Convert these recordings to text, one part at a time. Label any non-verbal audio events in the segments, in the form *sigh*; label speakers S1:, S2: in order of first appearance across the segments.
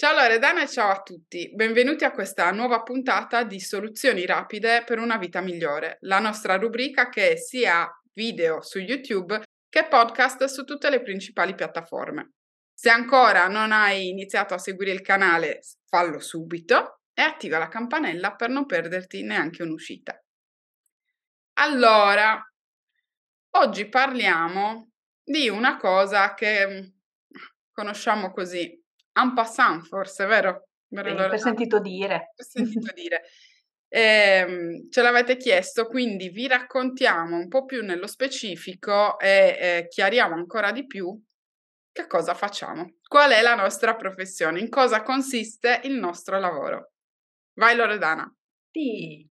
S1: Ciao Loredana e ciao a tutti, benvenuti a questa nuova puntata di Soluzioni rapide per una vita migliore, la nostra rubrica che è sia video su YouTube che podcast su tutte le principali piattaforme. Se ancora non hai iniziato a seguire il canale, fallo subito e attiva la campanella per non perderti neanche un'uscita. Allora, oggi parliamo di una cosa che mm, conosciamo così, en passant forse, vero? vero
S2: sì, per sentito dire.
S1: Per sentito dire. Eh, ce l'avete chiesto, quindi vi raccontiamo un po' più nello specifico e eh, chiariamo ancora di più che cosa facciamo, qual è la nostra professione, in cosa consiste il nostro lavoro. Vai Loredana.
S2: Sì,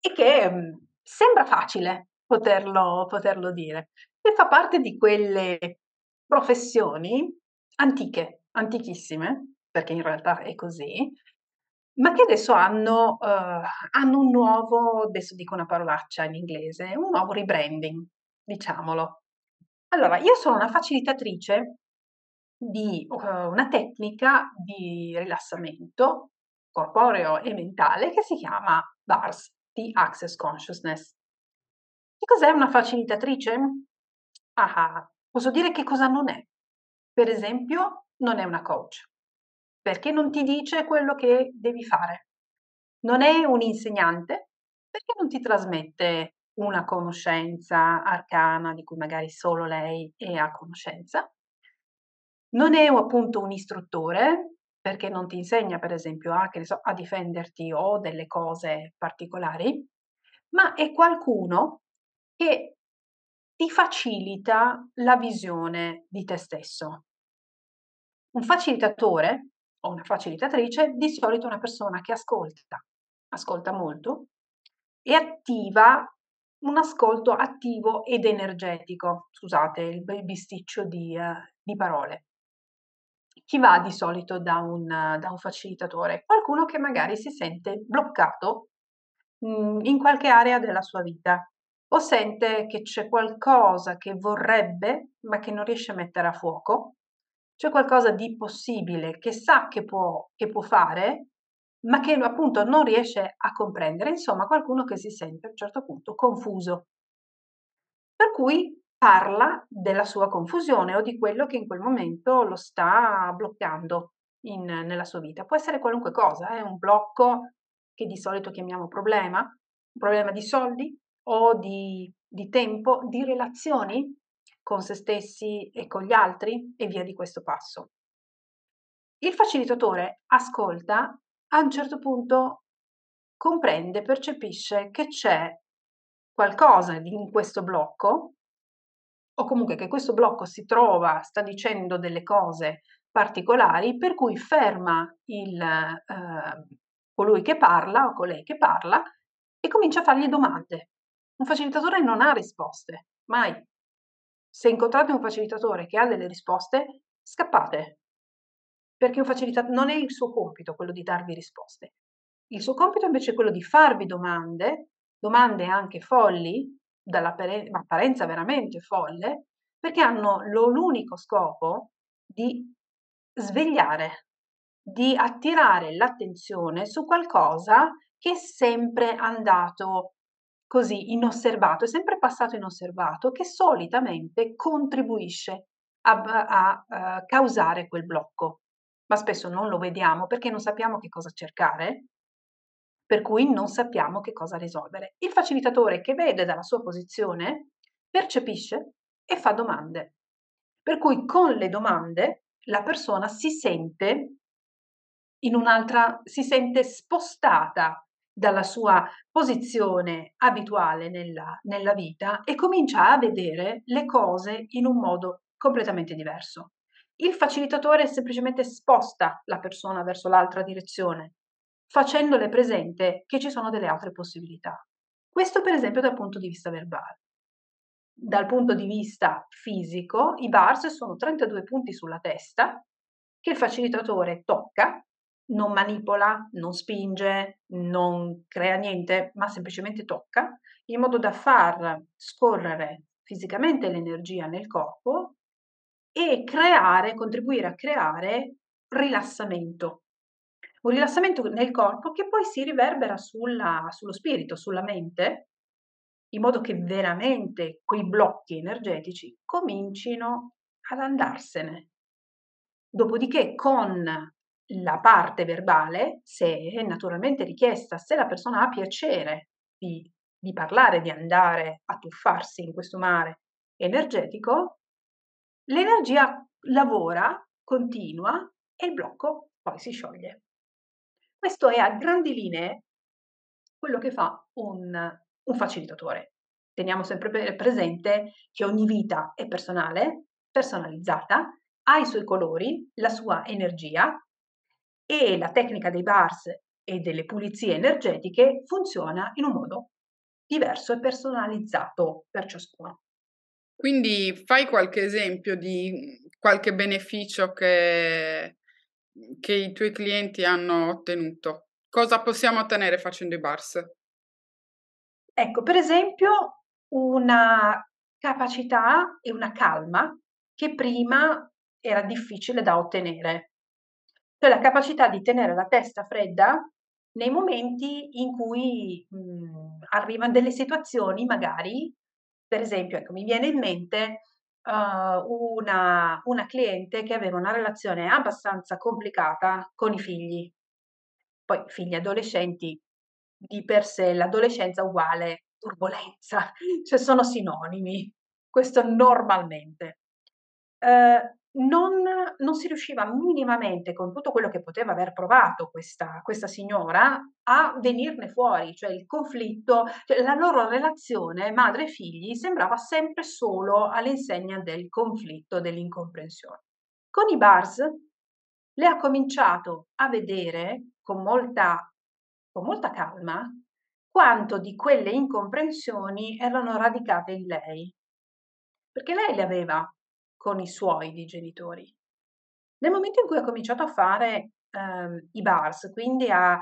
S2: e che mh, sembra facile poterlo, poterlo dire, e fa parte di quelle professioni antiche, antichissime, perché in realtà è così, ma che adesso hanno, uh, hanno un nuovo, adesso dico una parolaccia in inglese, un nuovo rebranding, diciamolo. Allora, io sono una facilitatrice di uh, una tecnica di rilassamento corporeo e mentale che si chiama VARS, di Access Consciousness. Che cos'è una facilitatrice? Ah, posso dire che cosa non è. Per esempio, non è una coach, perché non ti dice quello che devi fare. Non è un insegnante, perché non ti trasmette una conoscenza arcana di cui magari solo lei è a conoscenza. Non è appunto un istruttore, perché non ti insegna, per esempio, a, so, a difenderti o delle cose particolari, ma è qualcuno che ti facilita la visione di te stesso. Un facilitatore o una facilitatrice di solito è una persona che ascolta, ascolta molto e attiva un ascolto attivo ed energetico, scusate il bisticcio di, uh, di parole. Chi va di solito da un, uh, da un, facilitatore? Qualcuno che magari si sente bloccato mh, mm, in qualche area della sua vita o sente che c'è qualcosa che vorrebbe ma che non riesce a mettere a fuoco c'è qualcosa di possibile che sa che può, che può fare, ma che appunto non riesce a comprendere, insomma qualcuno che si sente a un certo punto confuso. Per cui parla della sua confusione o di quello che in quel momento lo sta bloccando in, nella sua vita. Può essere qualunque cosa, è eh? un blocco che di solito chiamiamo problema, un problema di soldi o di, di tempo, di relazioni, con se stessi e con gli altri e via di questo passo. Il facilitatore ascolta, a un certo punto comprende, percepisce che c'è qualcosa in questo blocco o comunque che questo blocco si trova, sta dicendo delle cose particolari, per cui ferma il, eh, colui che parla o colei che parla e comincia a fargli domande. Un facilitatore non ha risposte, mai. Se incontrate un facilitatore che ha delle risposte, scappate, perché un facilitatore non è il suo compito quello di darvi risposte. Il suo compito invece è quello di farvi domande, domande anche folli, dall'apparenza veramente folle, perché hanno l'unico scopo di svegliare, di attirare l'attenzione su qualcosa che è sempre andato così inosservato, è sempre passato inosservato, che solitamente contribuisce a, a, a causare quel blocco. Ma spesso non lo vediamo perché non sappiamo che cosa cercare, per cui non sappiamo che cosa risolvere. Il facilitatore che vede dalla sua posizione percepisce e fa domande. Per cui con le domande la persona si sente in un'altra, si sente spostata dalla sua posizione abituale nella, nella vita e comincia a vedere le cose in un modo completamente diverso. Il facilitatore semplicemente sposta la persona verso l'altra direzione, facendole presente che ci sono delle altre possibilità. Questo per esempio dal punto di vista verbale. Dal punto di vista fisico, i bars sono 32 punti sulla testa che il facilitatore tocca non manipola, non spinge, non crea niente, ma semplicemente tocca, in modo da far scorrere fisicamente l'energia nel corpo e creare, contribuire a creare rilassamento un rilassamento nel corpo che poi si riverbera sulla, sullo spirito, sulla mente, in modo che veramente quei blocchi energetici comincino ad andarsene. Dopodiché con la parte verbale, se è naturalmente richiesta, se la persona ha piacere di, di parlare, di andare a tuffarsi in questo mare energetico, l'energia lavora, continua e il blocco poi si scioglie. Questo è a grandi linee quello che fa un, un facilitatore. Teniamo sempre presente che ogni vita è personale, personalizzata, ha i suoi colori, la sua energia e la tecnica dei bars e delle pulizie energetiche funziona in un modo diverso e personalizzato per ciascuno.
S1: Quindi fai qualche esempio di qualche beneficio che, che i tuoi clienti hanno ottenuto. Cosa possiamo ottenere facendo i bars?
S2: Ecco, per esempio, una capacità e una calma che prima era difficile da ottenere. Cioè la capacità di tenere la testa fredda nei momenti in cui mh, mhmm, arrivano delle situazioni magari, per esempio, ecco, mi viene in mente uh, una, una cliente che aveva una relazione abbastanza complicata con i figli. Poi figli adolescenti, di per sé l'adolescenza uguale turbolenza, *laughs* cioè sono sinonimi, questo normalmente. Uh, non, non, si riusciva minimamente, con tutto quello che poteva aver provato questa, questa signora, a venirne fuori, cioè il conflitto, cioè la loro relazione madre e figli sembrava sempre solo all'insegna del conflitto, dell'incomprensione. Con i bars le ha cominciato a vedere con molta, con molta calma quanto di quelle incomprensioni erano radicate in lei, perché lei le aveva con i suoi di genitori. Nel momento in cui ha cominciato a fare ehm, i bars, quindi a,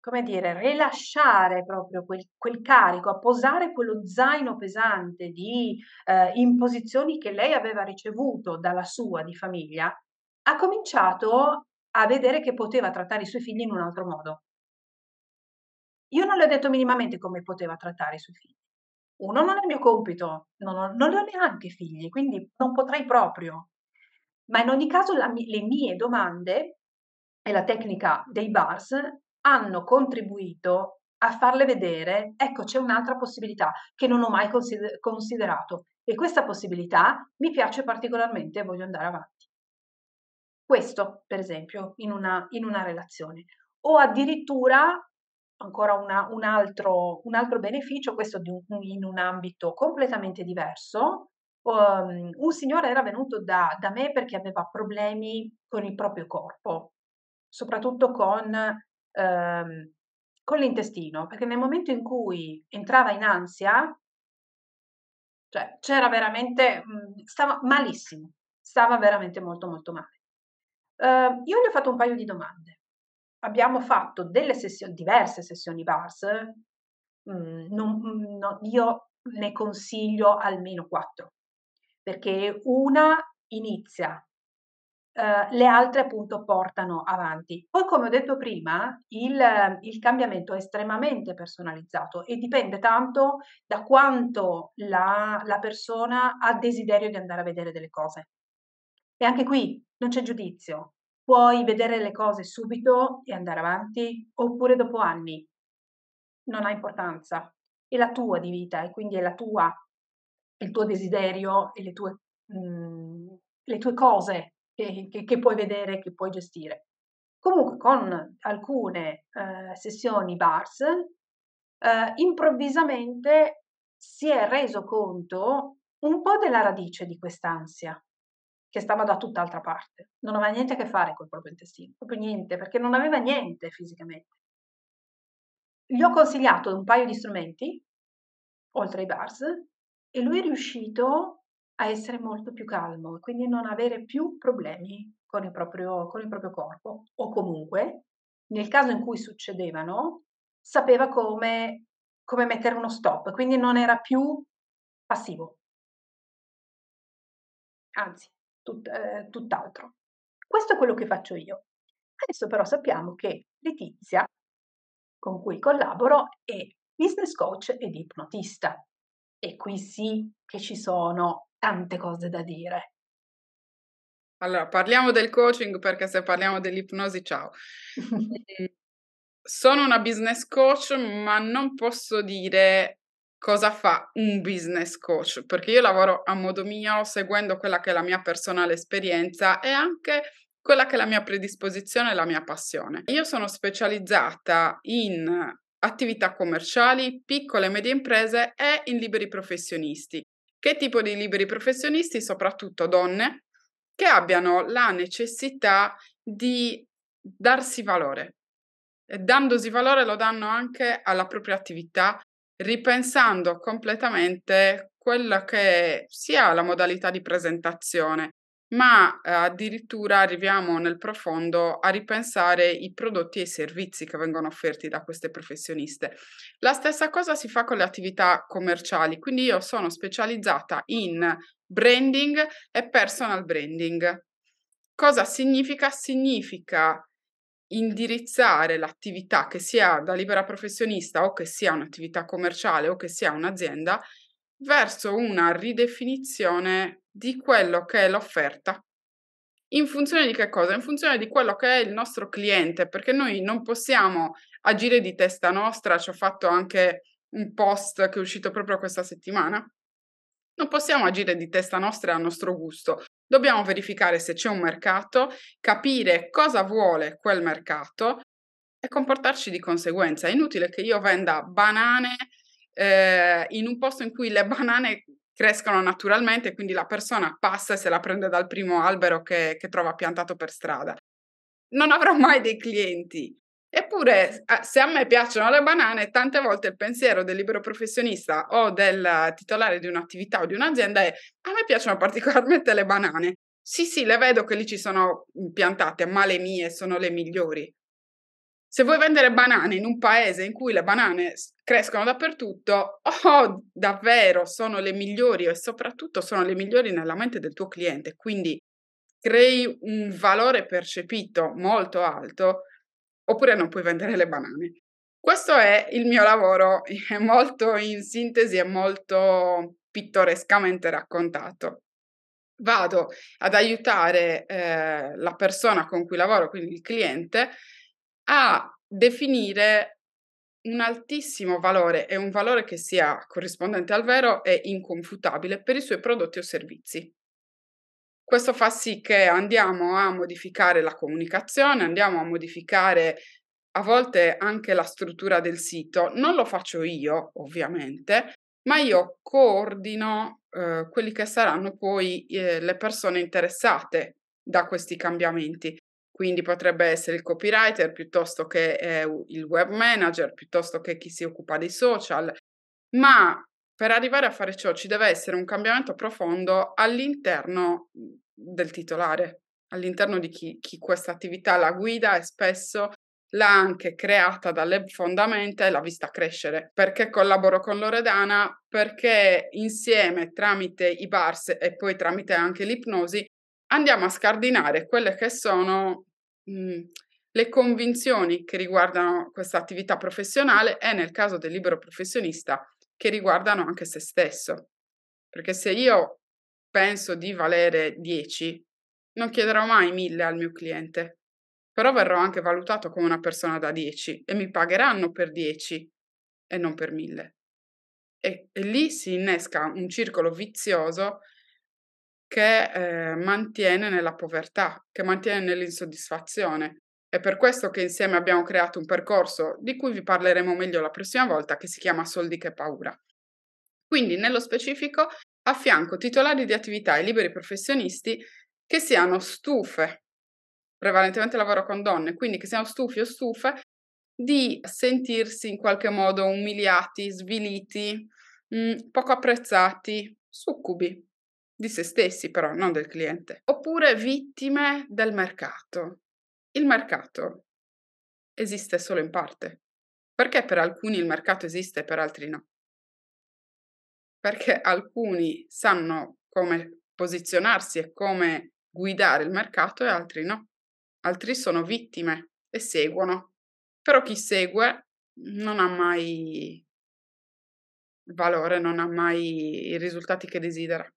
S2: come dire, rilasciare proprio quel, quel, carico, a posare quello zaino pesante di eh, imposizioni che lei aveva ricevuto dalla sua di famiglia, ha cominciato a vedere che poteva trattare i suoi figli in un altro modo. Io non le ho detto minimamente come poteva trattare i suoi figli. Uno non è il mio compito, non ho, non ho neanche figli, quindi non potrei proprio. Ma in ogni caso la, le mie domande e la tecnica dei bars hanno contribuito a farle vedere, ecco c'è un'altra possibilità che non ho mai consider- considerato e questa possibilità mi piace particolarmente e voglio andare avanti. Questo, per esempio, in una, in una relazione. O addirittura ancora una, un, altro, un, altro, beneficio, questo un, in un ambito completamente diverso. Um, un signore era venuto da, da, me perché aveva problemi con il proprio corpo, soprattutto con, um, con l'intestino, perché nel momento in cui entrava in ansia, cioè c'era veramente, mm, stava malissimo, stava veramente molto molto male. Uh, io gli ho fatto un paio di domande abbiamo fatto delle sessioni, diverse sessioni VARS, mh, non, mhmm, no, io ne consiglio almeno quattro, perché una inizia, Uh, le altre appunto portano avanti. Poi, come ho detto prima, il, il, cambiamento è estremamente personalizzato e dipende tanto da quanto la, la, persona ha desiderio di andare a vedere delle cose. E anche qui non c'è giudizio, Puoi vedere le cose subito e andare avanti, oppure dopo anni. Non ha importanza. È la tua di vita e quindi è la tua, il tuo desiderio e le tue, mh, mm, le tue cose che, che, che, puoi vedere, che puoi gestire. Comunque con alcune eh, sessioni BARS, eh, improvvisamente si è reso conto un po' della radice di quest'ansia che stava da tutt'altra parte. Non aveva niente a che fare col proprio intestino, proprio niente, perché non aveva niente fisicamente. Gli ho consigliato un paio di strumenti, oltre ai bars, e lui è riuscito a essere molto più calmo e quindi non avere più problemi con il, proprio, con il proprio corpo. O comunque, nel caso in cui succedevano, sapeva come, come mettere uno stop, quindi non era più passivo. Anzi, tut, eh, tutt'altro. Questo è quello che faccio io. Adesso però sappiamo che Letizia, con cui collaboro, è business coach ed ipnotista. E qui sì che ci sono tante cose da dire.
S1: Allora, parliamo del coaching perché se parliamo dell'ipnosi, ciao. Mhmm, *laughs* sono una business coach, ma non posso dire cosa fa un business coach, perché io lavoro a modo mio, seguendo quella che è la mia personale esperienza e anche quella che è la mia predisposizione e la mia passione. Io sono specializzata in attività commerciali, piccole e medie imprese e in liberi professionisti. Che tipo di liberi professionisti? Soprattutto donne che abbiano la necessità di darsi valore. Dandosi valore lo danno anche alla propria attività, ripensando completamente quella che sia la modalità di presentazione, ma eh, addirittura arriviamo nel profondo a ripensare i prodotti e i servizi che vengono offerti da queste professioniste. La stessa cosa si fa con le attività commerciali, quindi io sono specializzata in branding e personal branding. Cosa significa? Significa indirizzare l'attività che sia da libera professionista o che sia un'attività commerciale o che sia un'azienda verso una ridefinizione di quello che è l'offerta. In funzione di che cosa? In funzione di quello che è il nostro cliente, perché noi non possiamo agire di testa nostra, ci ho fatto anche un post che è uscito proprio questa settimana. Non possiamo agire di testa nostra e a nostro gusto. Dobbiamo verificare se c'è un mercato, capire cosa vuole quel mercato e comportarci di conseguenza. È inutile che io venda banane eh, in un posto in cui le banane crescono naturalmente, quindi la persona passa e se la prende dal primo albero che, che trova piantato per strada. Non avrò mai dei clienti. Eppure, se a me piacciono le banane, tante volte il pensiero del libero professionista o del titolare di un'attività o di un'azienda è a me piacciono particolarmente le banane. Sì, sì, le vedo che lì ci sono piantate, ma le mie sono le migliori. Se vuoi vendere banane in un paese in cui le banane crescono dappertutto, *laughs* oh, davvero sono le migliori e soprattutto sono le migliori nella mente del tuo cliente. Quindi crei un valore percepito molto alto oppure non puoi vendere le banane. Questo è il mio lavoro, *laughs* è molto in sintesi e molto pittorescamente raccontato. Vado ad aiutare eh, la persona con cui lavoro, quindi il cliente, a definire un altissimo valore e un valore che sia corrispondente al vero e inconfutabile per i suoi prodotti o servizi. Questo fa sì che andiamo a modificare la comunicazione, andiamo a modificare a volte anche la struttura del sito. Non lo faccio io, ovviamente, ma io coordino eh, quelli che saranno poi eh, le persone interessate da questi cambiamenti. Quindi potrebbe essere il copywriter piuttosto che eh, il web manager, piuttosto che chi si occupa dei social, ma per arrivare a fare ciò ci deve essere un cambiamento profondo all'interno del titolare, all'interno di chi, chi questa attività la guida e spesso l'ha anche creata dalle fondamenta e l'ha vista crescere. Perché collaboro con Loredana? Perché insieme, tramite i bars e poi tramite anche l'ipnosi, andiamo a scardinare quelle che sono mh, mhmm, le convinzioni che riguardano questa attività professionale e nel caso del libero professionista che riguardano anche se stesso. Perché se io penso di valere 10, non chiederò mai 1000 al mio cliente, però verrò anche valutato come una persona da 10 e mi pagheranno per 10 e non per 1000. E, e lì si innesca un circolo vizioso che eh, mantiene nella povertà, che mantiene nell'insoddisfazione. È per questo che insieme abbiamo creato un percorso di cui vi parleremo meglio la prossima volta, che si chiama Soldi che paura. Quindi, nello specifico, affianco titolari di attività e liberi professionisti che siano stufe, prevalentemente lavoro con donne, quindi che siano stufi o stufe di sentirsi in qualche modo umiliati, sviliti, mh, mm, poco apprezzati, succubi di se stessi però, non del cliente, oppure vittime del mercato. Il mercato esiste solo in parte. Perché per alcuni il mercato esiste e per altri no? Perché alcuni sanno come posizionarsi e come guidare il mercato e altri no. altri sono vittime e seguono. Però chi segue non ha mai valore, non ha mai i risultati che desidera.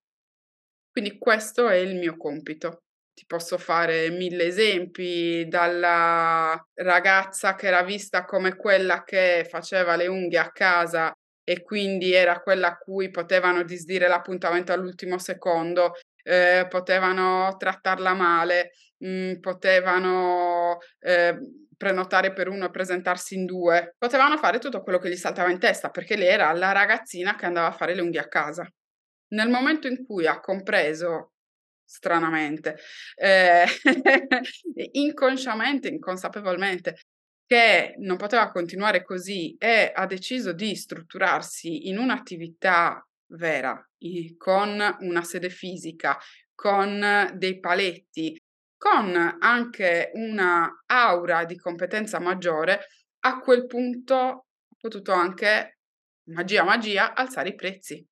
S1: Quindi questo è il mio compito. Ti posso fare mille esempi, dalla ragazza che era vista come quella che faceva le unghie a casa e quindi era quella a cui potevano disdire l'appuntamento all'ultimo secondo, eh, potevano trattarla male, mh, mm, potevano eh, prenotare per uno e presentarsi in due, potevano fare tutto quello che gli saltava in testa perché lei era la ragazzina che andava a fare le unghie a casa. Nel momento in cui ha compreso stranamente, eh, *laughs* inconsciamente, inconsapevolmente, che non poteva continuare così e ha deciso di strutturarsi in un'attività vera, con una sede fisica, con dei paletti, con anche una aura di competenza maggiore, a quel punto ha potuto anche, magia magia, alzare i prezzi.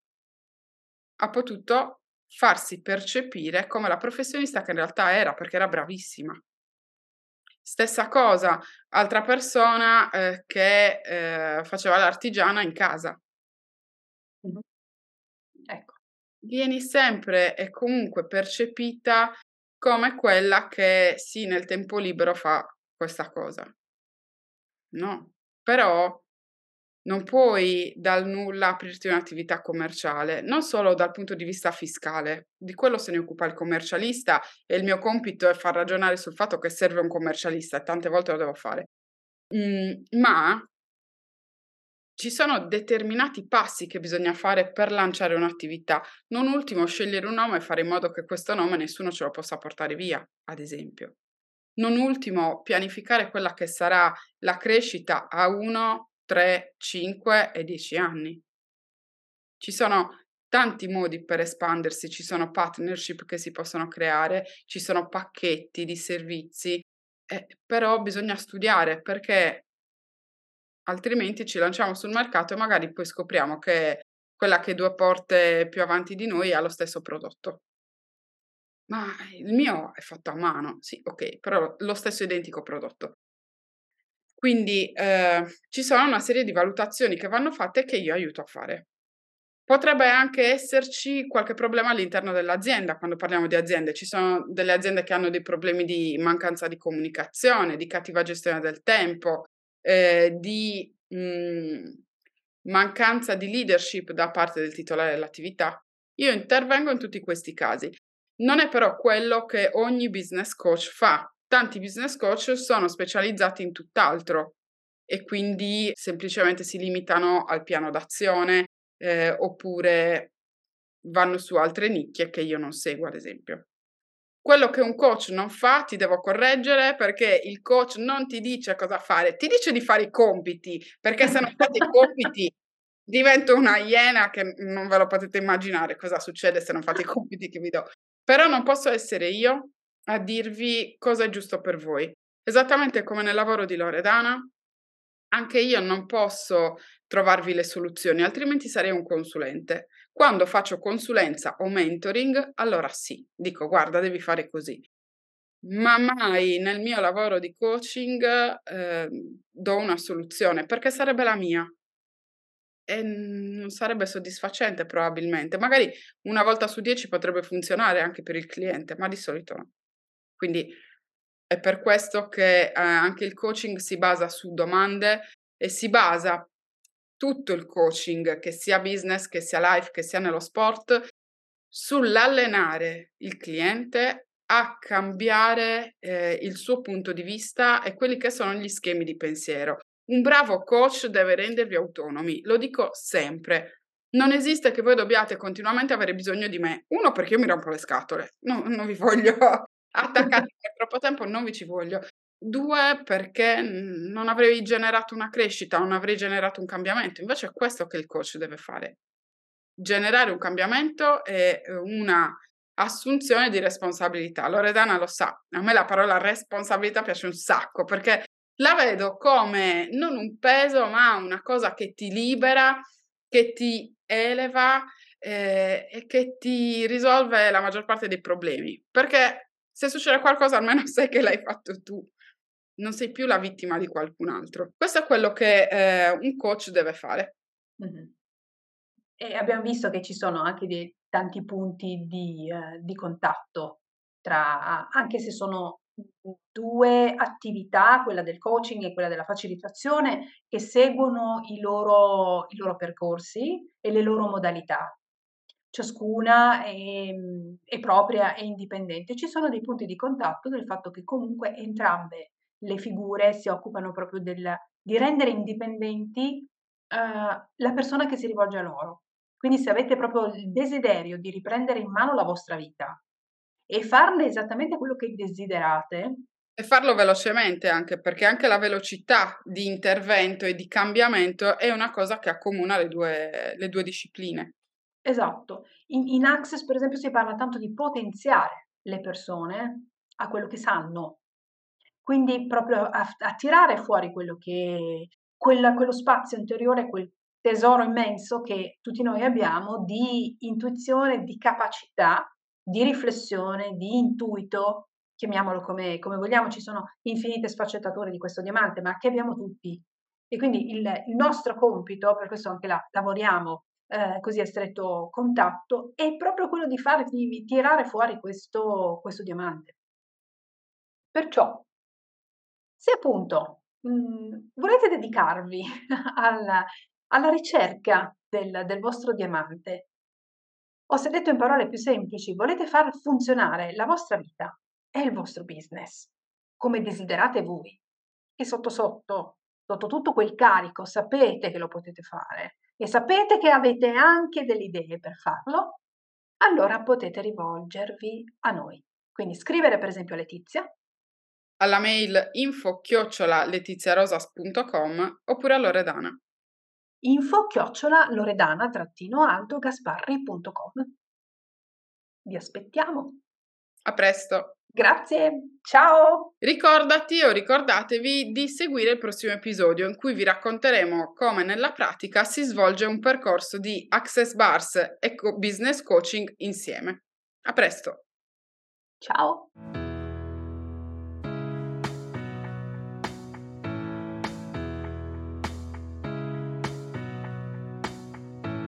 S1: Ha potuto farsi percepire come la professionista che in realtà era, perché era bravissima. Stessa cosa, altra persona eh, che eh, faceva l'artigiana in casa.
S2: Mh-mh. Ecco.
S1: Vieni sempre e comunque percepita come quella che sì, nel tempo libero fa questa cosa. No, però non puoi dal nulla aprirti un'attività commerciale, non solo dal punto di vista fiscale, di quello se ne occupa il commercialista e il mio compito è far ragionare sul fatto che serve un commercialista e tante volte lo devo fare, mm, ma ci sono determinati passi che bisogna fare per lanciare un'attività, non ultimo scegliere un nome e fare in modo che questo nome nessuno ce lo possa portare via, ad esempio. Non ultimo, pianificare quella che sarà la crescita a uno 3, 5 e 10 anni. Ci sono tanti modi per espandersi, ci sono partnership che si possono creare, ci sono pacchetti di servizi, eh, però bisogna studiare perché altrimenti ci lanciamo sul mercato e magari poi scopriamo che quella che due porte più avanti di noi ha lo stesso prodotto. Ma il mio è fatto a mano, sì, ok, però lo stesso identico prodotto. Quindi eh, ci sono una serie di valutazioni che vanno fatte che io aiuto a fare. Potrebbe anche esserci qualche problema all'interno dell'azienda, quando parliamo di aziende. Ci sono delle aziende che hanno dei problemi di mancanza di comunicazione, di cattiva gestione del tempo, eh, di mh, mhmm, mancanza di leadership da parte del titolare dell'attività. Io intervengo in tutti questi casi. Non è però quello che ogni business coach fa tanti business coach sono specializzati in tutt'altro e quindi semplicemente si limitano al piano d'azione eh, oppure vanno su altre nicchie che io non seguo, ad esempio. Quello che un coach non fa ti devo correggere perché il coach non ti dice cosa fare, ti dice di fare i compiti, perché se non fate i *laughs* compiti divento una iena che non ve lo potete immaginare cosa succede se non fate i compiti che vi do. Però non posso essere io a dirvi cosa è giusto per voi. Esattamente come nel lavoro di Loredana, anche io non posso trovarvi le soluzioni, altrimenti sarei un consulente. Quando faccio consulenza o mentoring, allora sì, dico guarda, devi fare così. Ma mai nel mio lavoro di coaching eh, do una soluzione, perché sarebbe la mia. E non sarebbe soddisfacente probabilmente. Magari una volta su dieci potrebbe funzionare anche per il cliente, ma di solito no. Quindi è per questo che eh, anche il coaching si basa su domande e si basa tutto il coaching, che sia business, che sia life, che sia nello sport, sull'allenare il cliente a cambiare eh, il suo punto di vista e quelli che sono gli schemi di pensiero. Un bravo coach deve rendervi autonomi, lo dico sempre. Non esiste che voi dobbiate continuamente avere bisogno di me. Uno, perché io mi rompo le scatole, no, non vi voglio attaccati per troppo tempo non vi ci voglio. Due, perché non avrei generato una crescita, non avrei generato un cambiamento. Invece è questo che il coach deve fare. Generare un cambiamento e una assunzione di responsabilità. Loredana lo sa, a me la parola responsabilità piace un sacco perché la vedo come non un peso, ma una cosa che ti libera, che ti eleva eh, e che ti risolve la maggior parte dei problemi. Perché se succede qualcosa almeno *laughs* sai che l'hai fatto tu, non sei più la vittima di qualcun altro. Questo è quello che eh, un coach deve fare.
S2: Mm-hmm. E abbiamo visto che ci sono anche dei, tanti punti di, eh, di contatto tra, anche se sono due attività, quella del coaching e quella della facilitazione, che seguono i loro, i loro percorsi e le loro modalità. Ciascuna è, è propria e indipendente. Ci sono dei punti di contatto del fatto che comunque entrambe le figure si occupano proprio del, di rendere indipendenti uh, la persona che si rivolge a loro. Quindi se avete proprio il desiderio di riprendere in mano la vostra vita e farne esattamente quello che desiderate.
S1: E farlo velocemente anche, perché anche la velocità di intervento e di cambiamento è una cosa che accomuna le due, le due discipline.
S2: Esatto. In, in Access, per esempio, si parla tanto di potenziare le persone a quello che sanno. Quindi proprio a, a tirare fuori quello che, quella, quello spazio interiore, quel tesoro immenso che tutti noi abbiamo di intuizione, di capacità, di riflessione, di intuito, chiamiamolo come, come vogliamo, ci sono infinite sfaccettature di questo diamante, ma che abbiamo tutti. E quindi il, il nostro compito, per questo anche là lavoriamo eh, così a stretto contatto, è proprio quello di fare, di tirare fuori questo, questo diamante. Perciò, se appunto mh, mhmm, volete dedicarvi *laughs* alla, alla ricerca del, del vostro diamante, o se detto in parole più semplici, volete far funzionare la vostra vita e il vostro business come desiderate voi e sotto sotto, sotto tutto quel carico, sapete che lo potete fare e sapete che avete anche delle idee per farlo, allora potete rivolgervi a noi. Quindi scrivere per esempio a Letizia
S1: alla mail info chiocciola letiziarosas.com oppure a Loredana
S2: info chiocciola loredana-alto-gasparri.com Vi aspettiamo.
S1: A presto.
S2: Grazie, ciao!
S1: Ricordati o ricordatevi di seguire il prossimo episodio in cui vi racconteremo come nella pratica si svolge un percorso di Access Bars e Business Coaching insieme. A presto!
S2: Ciao!